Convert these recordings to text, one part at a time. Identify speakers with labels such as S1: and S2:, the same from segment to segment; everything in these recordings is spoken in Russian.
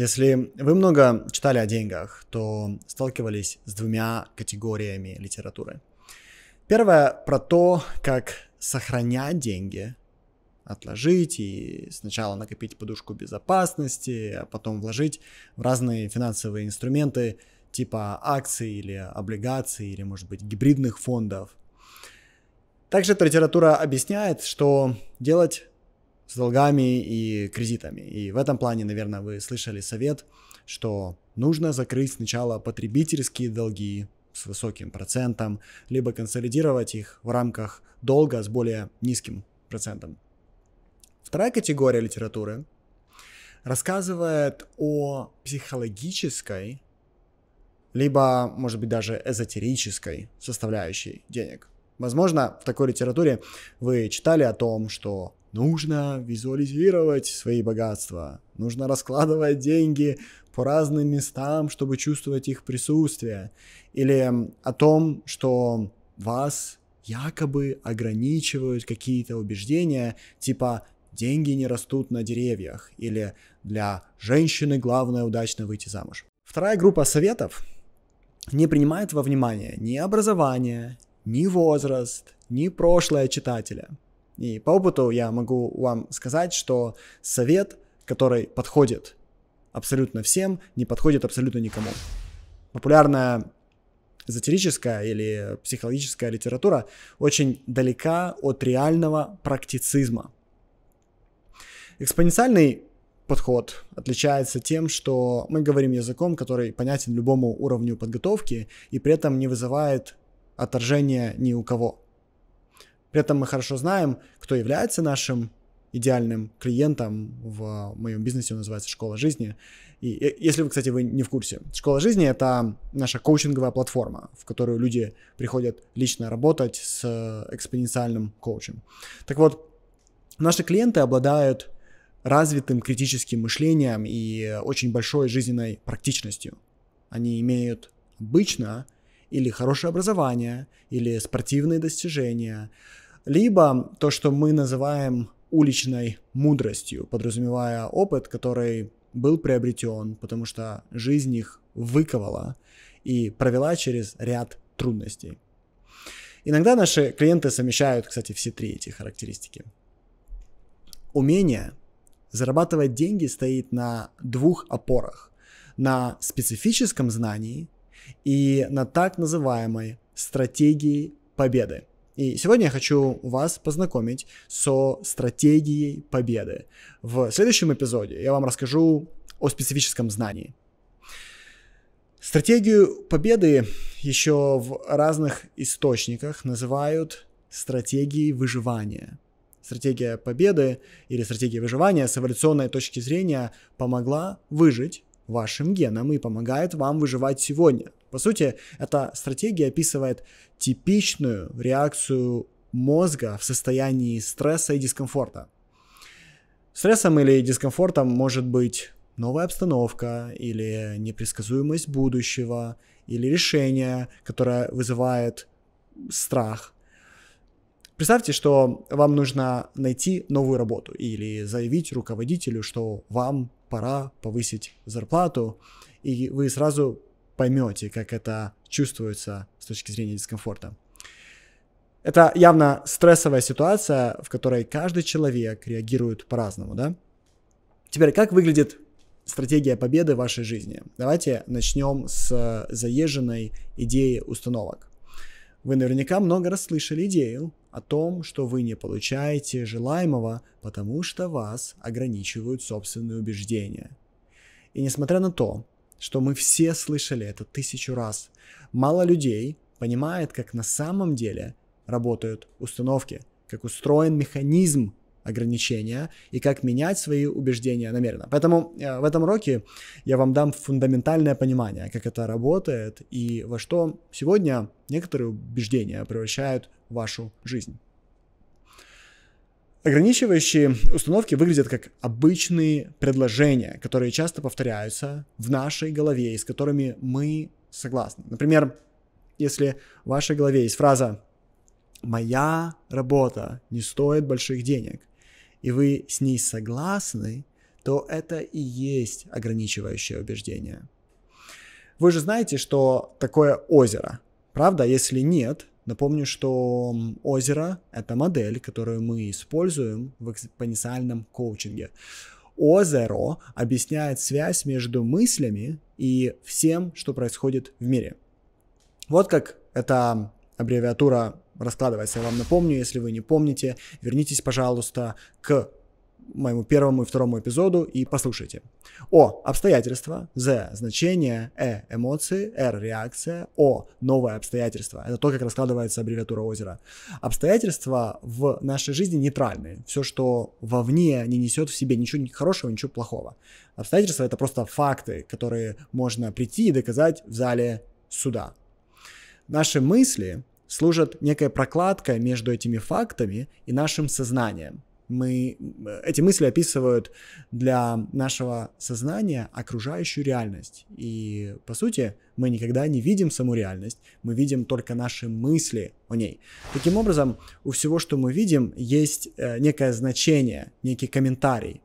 S1: Если вы много читали о деньгах, то сталкивались с двумя категориями литературы. Первая про то, как сохранять деньги, отложить и сначала накопить подушку безопасности, а потом вложить в разные финансовые инструменты типа акций или облигаций или, может быть, гибридных фондов. Также эта литература объясняет, что делать с долгами и кредитами. И в этом плане, наверное, вы слышали совет, что нужно закрыть сначала потребительские долги с высоким процентом, либо консолидировать их в рамках долга с более низким процентом. Вторая категория литературы рассказывает о психологической, либо, может быть, даже эзотерической составляющей денег. Возможно, в такой литературе вы читали о том, что Нужно визуализировать свои богатства. Нужно раскладывать деньги по разным местам, чтобы чувствовать их присутствие. Или о том, что вас якобы ограничивают какие-то убеждения, типа деньги не растут на деревьях, или для женщины главное удачно выйти замуж. Вторая группа советов не принимает во внимание ни образование, ни возраст, ни прошлое читателя – и по опыту я могу вам сказать, что совет, который подходит абсолютно всем, не подходит абсолютно никому. Популярная эзотерическая или психологическая литература очень далека от реального практицизма. Экспоненциальный подход отличается тем, что мы говорим языком, который понятен любому уровню подготовки и при этом не вызывает отторжения ни у кого. При этом мы хорошо знаем, кто является нашим идеальным клиентом в моем бизнесе, он называется «Школа жизни». И если вы, кстати, вы не в курсе, «Школа жизни» — это наша коучинговая платформа, в которую люди приходят лично работать с экспоненциальным коучем. Так вот, наши клиенты обладают развитым критическим мышлением и очень большой жизненной практичностью. Они имеют обычно или хорошее образование, или спортивные достижения, либо то, что мы называем уличной мудростью, подразумевая опыт, который был приобретен, потому что жизнь их выковала и провела через ряд трудностей. Иногда наши клиенты совмещают, кстати, все три эти характеристики. Умение зарабатывать деньги стоит на двух опорах. На специфическом знании и на так называемой стратегии победы. И сегодня я хочу вас познакомить со стратегией победы. В следующем эпизоде я вам расскажу о специфическом знании. Стратегию победы еще в разных источниках называют стратегией выживания. Стратегия победы или стратегия выживания с эволюционной точки зрения помогла выжить вашим генам и помогает вам выживать сегодня. По сути, эта стратегия описывает типичную реакцию мозга в состоянии стресса и дискомфорта. Стрессом или дискомфортом может быть новая обстановка или непредсказуемость будущего или решение, которое вызывает страх. Представьте, что вам нужно найти новую работу или заявить руководителю, что вам пора повысить зарплату, и вы сразу поймете, как это чувствуется с точки зрения дискомфорта. Это явно стрессовая ситуация, в которой каждый человек реагирует по-разному, да? Теперь, как выглядит стратегия победы в вашей жизни? Давайте начнем с заезженной идеи установок. Вы наверняка много раз слышали идею о том, что вы не получаете желаемого, потому что вас ограничивают собственные убеждения. И несмотря на то, что мы все слышали это тысячу раз, мало людей понимает, как на самом деле работают установки, как устроен механизм ограничения и как менять свои убеждения намеренно. Поэтому э, в этом уроке я вам дам фундаментальное понимание, как это работает и во что сегодня некоторые убеждения превращают вашу жизнь. Ограничивающие установки выглядят как обычные предложения, которые часто повторяются в нашей голове и с которыми мы согласны. Например, если в вашей голове есть фраза «моя работа не стоит больших денег», и вы с ней согласны, то это и есть ограничивающее убеждение. Вы же знаете, что такое озеро, правда? Если нет, напомню, что озеро — это модель, которую мы используем в экспоненциальном коучинге. Озеро объясняет связь между мыслями и всем, что происходит в мире. Вот как эта аббревиатура раскладывается. Я вам напомню, если вы не помните, вернитесь, пожалуйста, к моему первому и второму эпизоду и послушайте. О. Обстоятельства. З. Значение. Э. Эмоции. Р. Реакция. О. Новое обстоятельство. Это то, как раскладывается аббревиатура озера. Обстоятельства в нашей жизни нейтральные. Все, что вовне не несет в себе ничего хорошего, ничего плохого. Обстоятельства — это просто факты, которые можно прийти и доказать в зале суда. Наши мысли служат некой прокладкой между этими фактами и нашим сознанием мы, эти мысли описывают для нашего сознания окружающую реальность. И, по сути, мы никогда не видим саму реальность, мы видим только наши мысли о ней. Таким образом, у всего, что мы видим, есть э, некое значение, некий комментарий.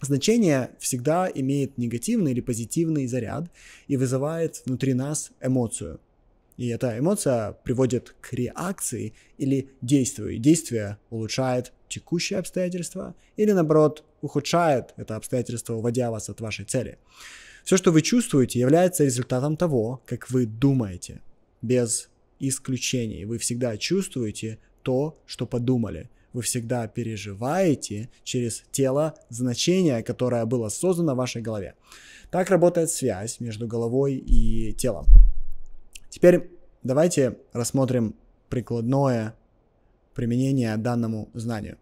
S1: Значение всегда имеет негативный или позитивный заряд и вызывает внутри нас эмоцию. И эта эмоция приводит к реакции или действию. И действие улучшает текущее обстоятельство или, наоборот, ухудшает это обстоятельство, уводя вас от вашей цели. Все, что вы чувствуете, является результатом того, как вы думаете, без исключений. Вы всегда чувствуете то, что подумали. Вы всегда переживаете через тело значение, которое было создано в вашей голове. Так работает связь между головой и телом. Теперь давайте рассмотрим прикладное применение данному знанию.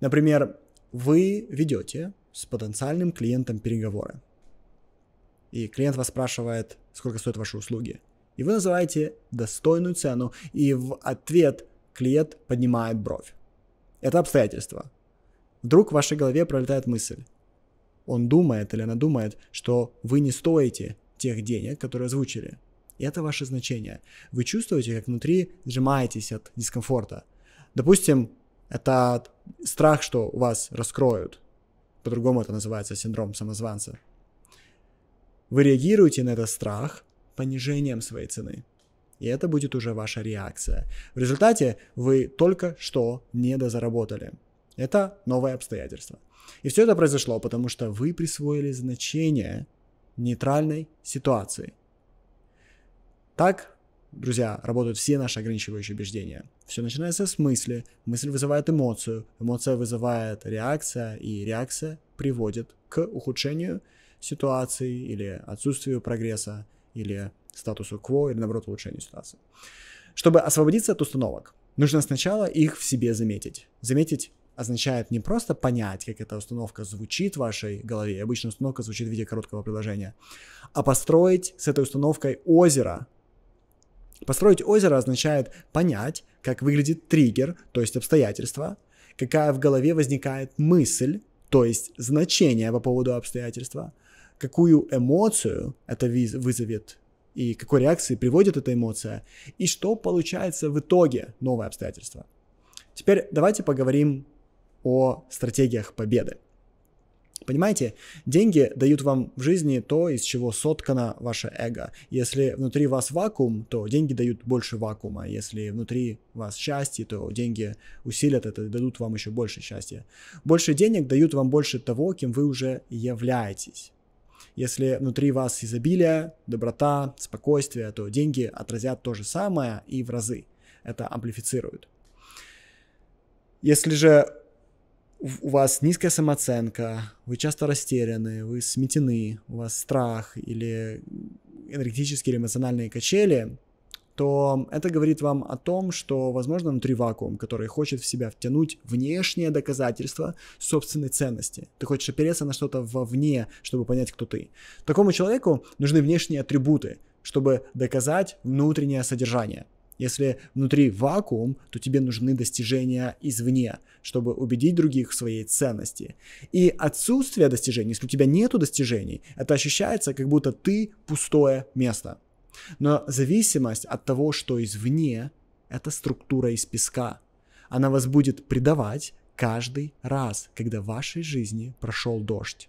S1: Например, вы ведете с потенциальным клиентом переговоры. И клиент вас спрашивает, сколько стоят ваши услуги. И вы называете достойную цену, и в ответ клиент поднимает бровь. Это обстоятельство. Вдруг в вашей голове пролетает мысль. Он думает или она думает, что вы не стоите тех денег, которые озвучили. И это ваше значение. Вы чувствуете, как внутри сжимаетесь от дискомфорта. Допустим, это страх, что вас раскроют. По-другому это называется синдром самозванца. Вы реагируете на этот страх понижением своей цены. И это будет уже ваша реакция. В результате вы только что недозаработали. Это новое обстоятельство. И все это произошло, потому что вы присвоили значение нейтральной ситуации – так, друзья, работают все наши ограничивающие убеждения. Все начинается с мысли, мысль вызывает эмоцию, эмоция вызывает реакция, и реакция приводит к ухудшению ситуации или отсутствию прогресса, или статусу кво, или наоборот улучшению ситуации. Чтобы освободиться от установок, нужно сначала их в себе заметить. Заметить означает не просто понять, как эта установка звучит в вашей голове, обычно установка звучит в виде короткого предложения, а построить с этой установкой озеро, Построить озеро означает понять, как выглядит триггер, то есть обстоятельство, какая в голове возникает мысль, то есть значение по поводу обстоятельства, какую эмоцию это вызовет и какой реакции приводит эта эмоция, и что получается в итоге новое обстоятельство. Теперь давайте поговорим о стратегиях победы. Понимаете, деньги дают вам в жизни то, из чего соткано ваше эго. Если внутри вас вакуум, то деньги дают больше вакуума. Если внутри вас счастье, то деньги усилят это и дадут вам еще больше счастья. Больше денег дают вам больше того, кем вы уже являетесь. Если внутри вас изобилие, доброта, спокойствие, то деньги отразят то же самое и в разы. Это амплифицирует. Если же у вас низкая самооценка, вы часто растеряны, вы сметены, у вас страх или энергетические или эмоциональные качели, то это говорит вам о том, что, возможно, внутри вакуум, который хочет в себя втянуть внешнее доказательство собственной ценности. Ты хочешь опереться на что-то вовне, чтобы понять, кто ты. Такому человеку нужны внешние атрибуты, чтобы доказать внутреннее содержание – если внутри вакуум, то тебе нужны достижения извне, чтобы убедить других в своей ценности. И отсутствие достижений, если у тебя нет достижений, это ощущается, как будто ты пустое место. Но зависимость от того, что извне, это структура из песка. Она вас будет предавать, каждый раз, когда в вашей жизни прошел дождь.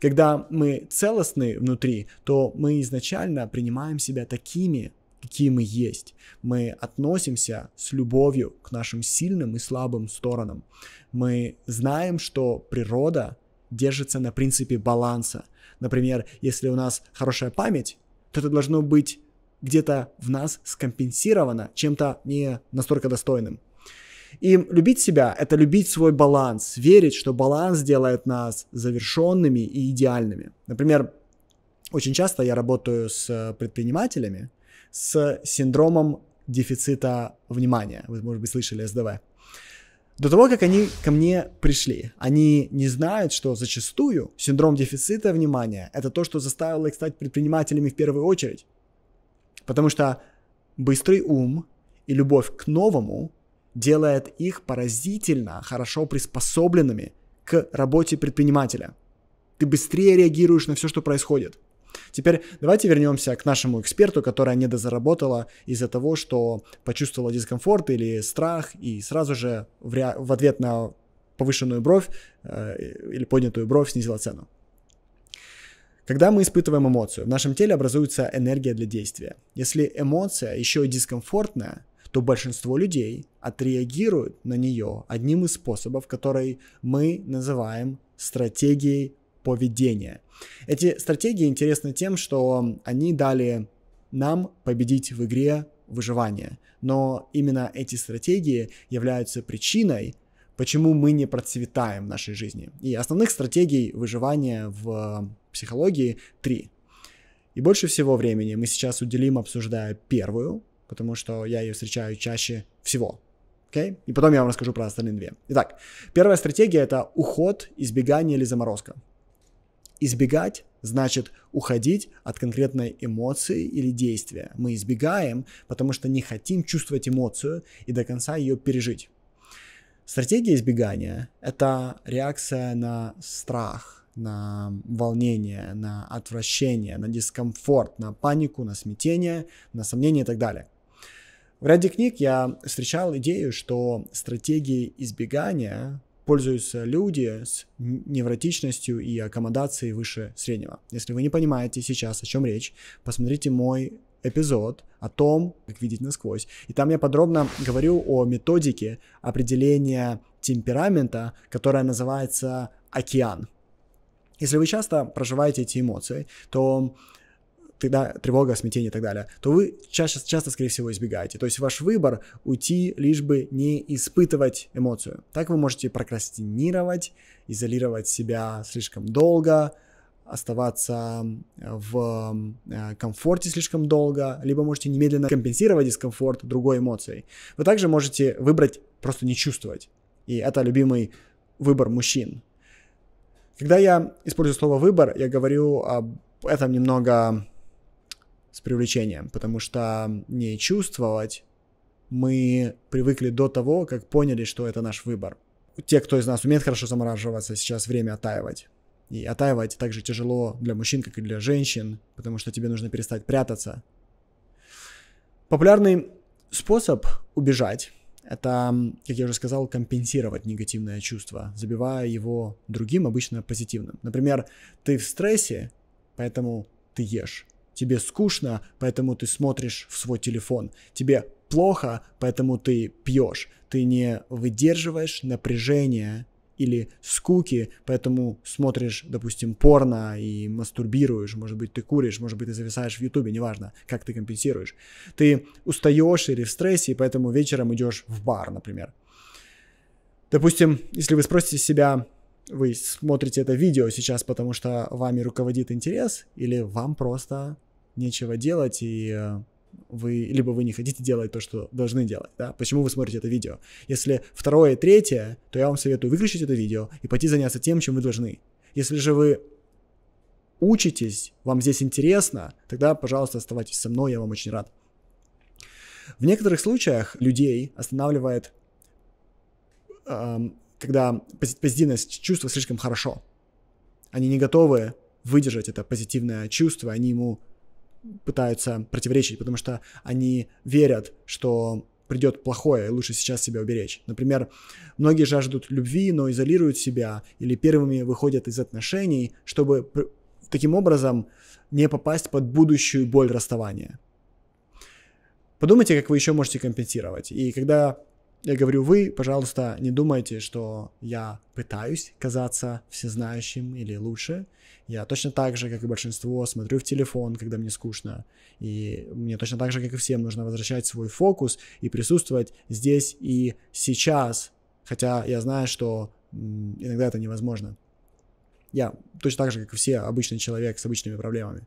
S1: Когда мы целостны внутри, то мы изначально принимаем себя такими, какие мы есть. Мы относимся с любовью к нашим сильным и слабым сторонам. Мы знаем, что природа держится на принципе баланса. Например, если у нас хорошая память, то это должно быть где-то в нас скомпенсировано чем-то не настолько достойным. И любить себя — это любить свой баланс, верить, что баланс делает нас завершенными и идеальными. Например, очень часто я работаю с предпринимателями с синдромом дефицита внимания. Вы, может быть, слышали СДВ. До того, как они ко мне пришли, они не знают, что зачастую синдром дефицита внимания – это то, что заставило их стать предпринимателями в первую очередь. Потому что быстрый ум и любовь к новому делает их поразительно хорошо приспособленными к работе предпринимателя. Ты быстрее реагируешь на все, что происходит. Теперь давайте вернемся к нашему эксперту, которая недозаработала из-за того, что почувствовала дискомфорт или страх и сразу же в, ре... в ответ на повышенную бровь э, или поднятую бровь снизила цену. Когда мы испытываем эмоцию, в нашем теле образуется энергия для действия. Если эмоция еще и дискомфортная, то большинство людей отреагируют на нее одним из способов, который мы называем стратегией поведения. Эти стратегии интересны тем, что они дали нам победить в игре выживания. Но именно эти стратегии являются причиной, почему мы не процветаем в нашей жизни. И основных стратегий выживания в психологии три. И больше всего времени мы сейчас уделим, обсуждая первую, потому что я ее встречаю чаще всего. Okay? И потом я вам расскажу про остальные две. Итак, первая стратегия это уход, избегание или заморозка. Избегать значит уходить от конкретной эмоции или действия. Мы избегаем, потому что не хотим чувствовать эмоцию и до конца ее пережить. Стратегия избегания – это реакция на страх, на волнение, на отвращение, на дискомфорт, на панику, на смятение, на сомнение и так далее. В ряде книг я встречал идею, что стратегии избегания пользуются люди с невротичностью и аккомодацией выше среднего. Если вы не понимаете сейчас, о чем речь, посмотрите мой эпизод о том, как видеть насквозь. И там я подробно говорю о методике определения темперамента, которая называется океан. Если вы часто проживаете эти эмоции, то тогда тревога, смятение и так далее, то вы часто, часто, скорее всего, избегаете. То есть ваш выбор уйти, лишь бы не испытывать эмоцию. Так вы можете прокрастинировать, изолировать себя слишком долго, оставаться в э, комфорте слишком долго, либо можете немедленно компенсировать дискомфорт другой эмоцией. Вы также можете выбрать просто не чувствовать. И это любимый выбор мужчин. Когда я использую слово выбор, я говорю об этом немного с привлечением, потому что не чувствовать мы привыкли до того, как поняли, что это наш выбор. Те, кто из нас умеет хорошо замораживаться, сейчас время оттаивать. И оттаивать так же тяжело для мужчин, как и для женщин, потому что тебе нужно перестать прятаться. Популярный способ убежать – это, как я уже сказал, компенсировать негативное чувство, забивая его другим, обычно позитивным. Например, ты в стрессе, поэтому ты ешь. Тебе скучно, поэтому ты смотришь в свой телефон. Тебе плохо, поэтому ты пьешь. Ты не выдерживаешь напряжение или скуки, поэтому смотришь, допустим, порно и мастурбируешь, может быть, ты куришь, может быть, ты зависаешь в Ютубе, неважно, как ты компенсируешь. Ты устаешь или в стрессе, и поэтому вечером идешь в бар, например. Допустим, если вы спросите себя, вы смотрите это видео сейчас, потому что вами руководит интерес, или вам просто нечего делать, и э, вы, либо вы не хотите делать то, что должны делать, да, почему вы смотрите это видео. Если второе, третье, то я вам советую выключить это видео и пойти заняться тем, чем вы должны. Если же вы учитесь, вам здесь интересно, тогда, пожалуйста, оставайтесь со мной, я вам очень рад. В некоторых случаях людей останавливает, эм, когда позитивное чувство слишком хорошо. Они не готовы выдержать это позитивное чувство, они ему пытаются противоречить, потому что они верят, что придет плохое, и лучше сейчас себя уберечь. Например, многие жаждут любви, но изолируют себя или первыми выходят из отношений, чтобы таким образом не попасть под будущую боль расставания. Подумайте, как вы еще можете компенсировать. И когда я говорю вы, пожалуйста, не думайте, что я пытаюсь казаться всезнающим или лучше. Я точно так же, как и большинство, смотрю в телефон, когда мне скучно. И мне точно так же, как и всем, нужно возвращать свой фокус и присутствовать здесь и сейчас. Хотя я знаю, что иногда это невозможно. Я точно так же, как и все, обычный человек с обычными проблемами.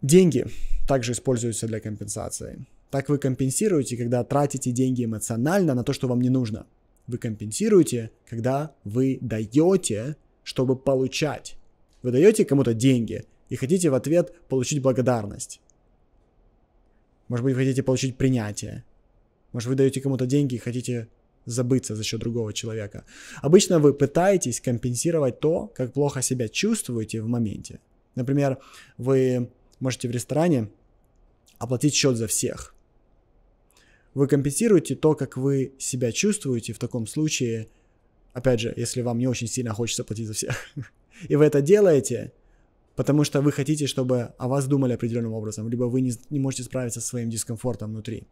S1: Деньги также используются для компенсации. Так вы компенсируете, когда тратите деньги эмоционально на то, что вам не нужно. Вы компенсируете, когда вы даете, чтобы получать. Вы даете кому-то деньги и хотите в ответ получить благодарность. Может быть, вы хотите получить принятие. Может, вы даете кому-то деньги и хотите забыться за счет другого человека. Обычно вы пытаетесь компенсировать то, как плохо себя чувствуете в моменте. Например, вы можете в ресторане оплатить счет за всех. Вы компенсируете то, как вы себя чувствуете в таком случае, опять же, если вам не очень сильно хочется платить за всех. И вы это делаете, потому что вы хотите, чтобы о вас думали определенным образом, либо вы не, не можете справиться со своим дискомфортом внутри.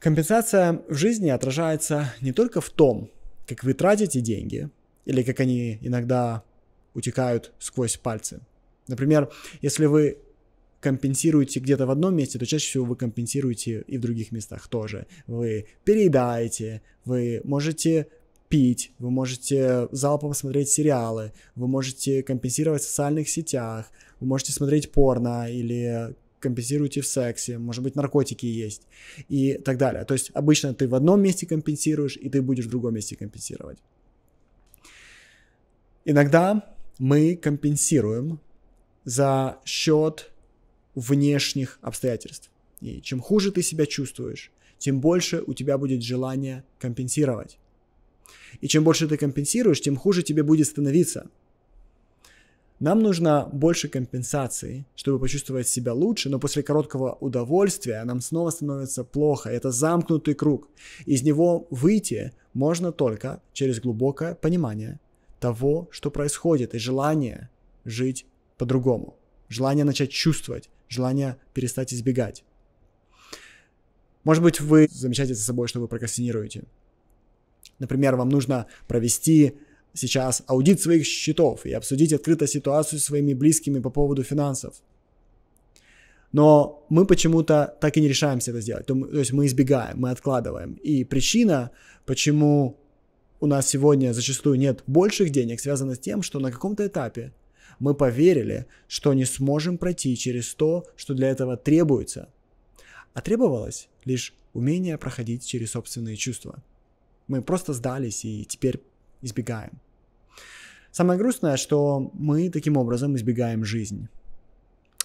S1: Компенсация в жизни отражается не только в том, как вы тратите деньги, или как они иногда утекают сквозь пальцы. Например, если вы компенсируете где-то в одном месте, то чаще всего вы компенсируете и в других местах тоже. Вы переедаете, вы можете пить, вы можете залпом смотреть сериалы, вы можете компенсировать в социальных сетях, вы можете смотреть порно или компенсируете в сексе, может быть, наркотики есть и так далее. То есть обычно ты в одном месте компенсируешь, и ты будешь в другом месте компенсировать. Иногда мы компенсируем за счет внешних обстоятельств. И чем хуже ты себя чувствуешь, тем больше у тебя будет желание компенсировать. И чем больше ты компенсируешь, тем хуже тебе будет становиться. Нам нужно больше компенсации, чтобы почувствовать себя лучше, но после короткого удовольствия нам снова становится плохо. Это замкнутый круг. Из него выйти можно только через глубокое понимание того, что происходит, и желание жить по-другому. Желание начать чувствовать, желание перестать избегать. Может быть, вы замечаете за собой, что вы прокрастинируете. Например, вам нужно провести сейчас аудит своих счетов и обсудить открыто ситуацию с своими близкими по поводу финансов. Но мы почему-то так и не решаемся это сделать. То, есть мы избегаем, мы откладываем. И причина, почему у нас сегодня зачастую нет больших денег, связана с тем, что на каком-то этапе мы поверили, что не сможем пройти через то, что для этого требуется. А требовалось лишь умение проходить через собственные чувства. Мы просто сдались и теперь избегаем. Самое грустное, что мы таким образом избегаем жизнь.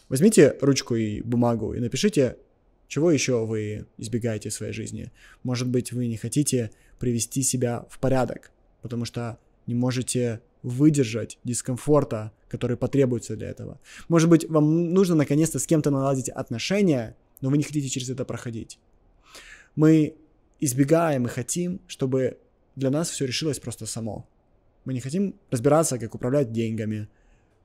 S1: Возьмите ручку и бумагу и напишите, чего еще вы избегаете в своей жизни. Может быть, вы не хотите привести себя в порядок, потому что не можете выдержать дискомфорта, который потребуется для этого. Может быть, вам нужно наконец-то с кем-то наладить отношения, но вы не хотите через это проходить. Мы избегаем и хотим, чтобы для нас все решилось просто само. Мы не хотим разбираться, как управлять деньгами.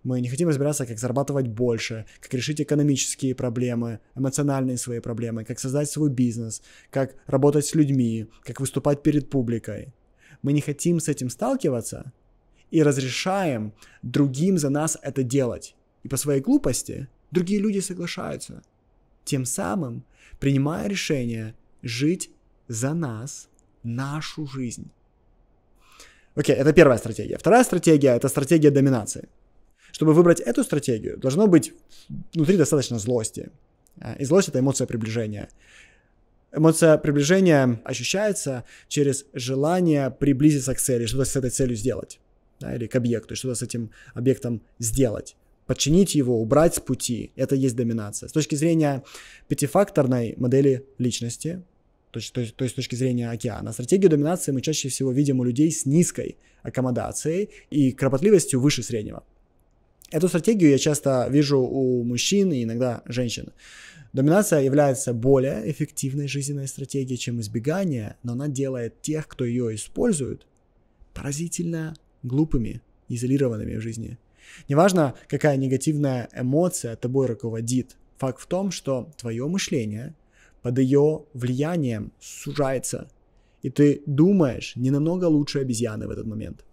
S1: Мы не хотим разбираться, как зарабатывать больше, как решить экономические проблемы, эмоциональные свои проблемы, как создать свой бизнес, как работать с людьми, как выступать перед публикой. Мы не хотим с этим сталкиваться и разрешаем другим за нас это делать. И по своей глупости другие люди соглашаются. Тем самым принимая решение жить за нас нашу жизнь. Окей, это первая стратегия. Вторая стратегия – это стратегия доминации. Чтобы выбрать эту стратегию, должно быть внутри достаточно злости. А, и злость – это эмоция приближения. Эмоция приближения ощущается через желание приблизиться к цели, что-то с этой целью сделать. Да, или к объекту, что-то с этим объектом сделать. Подчинить его, убрать с пути – это есть доминация. С точки зрения пятифакторной модели личности, то есть, то, есть, то есть с точки зрения океана. Стратегию доминации мы чаще всего видим у людей с низкой аккомодацией и кропотливостью выше среднего. Эту стратегию я часто вижу у мужчин и иногда женщин. Доминация является более эффективной жизненной стратегией, чем избегание, но она делает тех, кто ее использует, поразительно глупыми, изолированными в жизни. Неважно, какая негативная эмоция тобой руководит, факт в том, что твое мышление под ее влиянием сужается, и ты думаешь не намного лучше обезьяны в этот момент.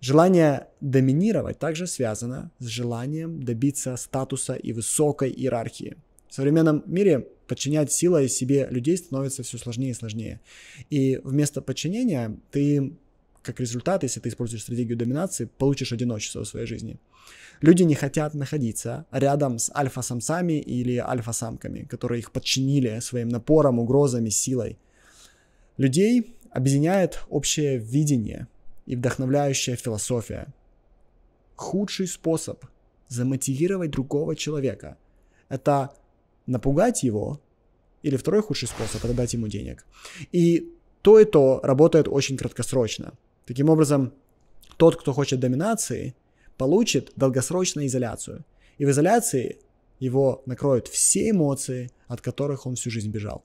S1: Желание доминировать также связано с желанием добиться статуса и высокой иерархии. В современном мире подчинять силой себе людей становится все сложнее и сложнее. И вместо подчинения ты, как результат, если ты используешь стратегию доминации, получишь одиночество в своей жизни. Люди не хотят находиться рядом с альфа-самцами или альфа-самками, которые их подчинили своим напором, угрозами, силой. Людей объединяет общее видение – и вдохновляющая философия. Худший способ замотивировать другого человека – это напугать его, или второй худший способ – это дать ему денег. И то и то работает очень краткосрочно. Таким образом, тот, кто хочет доминации, получит долгосрочную изоляцию. И в изоляции его накроют все эмоции, от которых он всю жизнь бежал.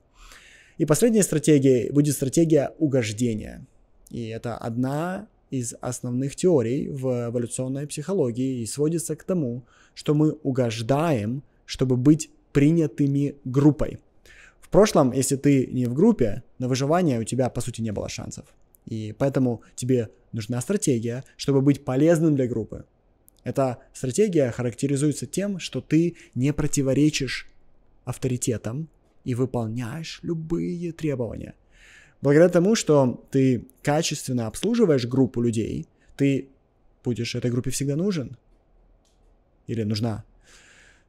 S1: И последняя стратегия будет стратегия угождения. И это одна из основных теорий в эволюционной психологии и сводится к тому, что мы угождаем, чтобы быть принятыми группой. В прошлом, если ты не в группе, на выживание у тебя, по сути, не было шансов. И поэтому тебе нужна стратегия, чтобы быть полезным для группы. Эта стратегия характеризуется тем, что ты не противоречишь авторитетам и выполняешь любые требования – Благодаря тому, что ты качественно обслуживаешь группу людей, ты будешь этой группе всегда нужен или нужна.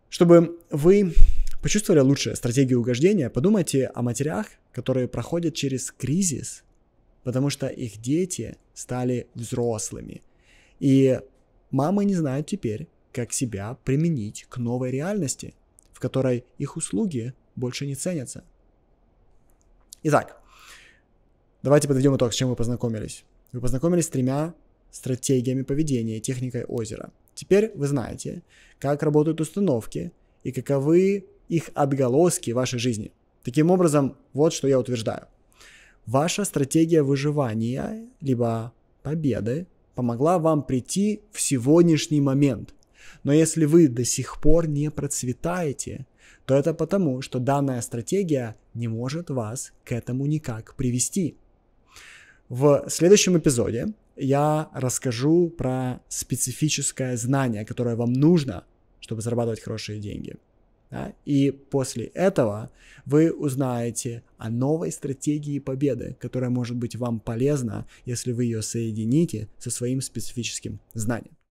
S1: Чтобы вы почувствовали лучше стратегию угождения, подумайте о матерях, которые проходят через кризис, потому что их дети стали взрослыми. И мамы не знают теперь, как себя применить к новой реальности, в которой их услуги больше не ценятся. Итак, Давайте подведем итог, с чем вы познакомились. Вы познакомились с тремя стратегиями поведения техникой озера. Теперь вы знаете, как работают установки и каковы их отголоски в вашей жизни. Таким образом, вот что я утверждаю. Ваша стратегия выживания, либо победы, помогла вам прийти в сегодняшний момент. Но если вы до сих пор не процветаете, то это потому, что данная стратегия не может вас к этому никак привести. В следующем эпизоде я расскажу про специфическое знание, которое вам нужно, чтобы зарабатывать хорошие деньги. Да? И после этого вы узнаете о новой стратегии победы, которая может быть вам полезна, если вы ее соедините со своим специфическим знанием.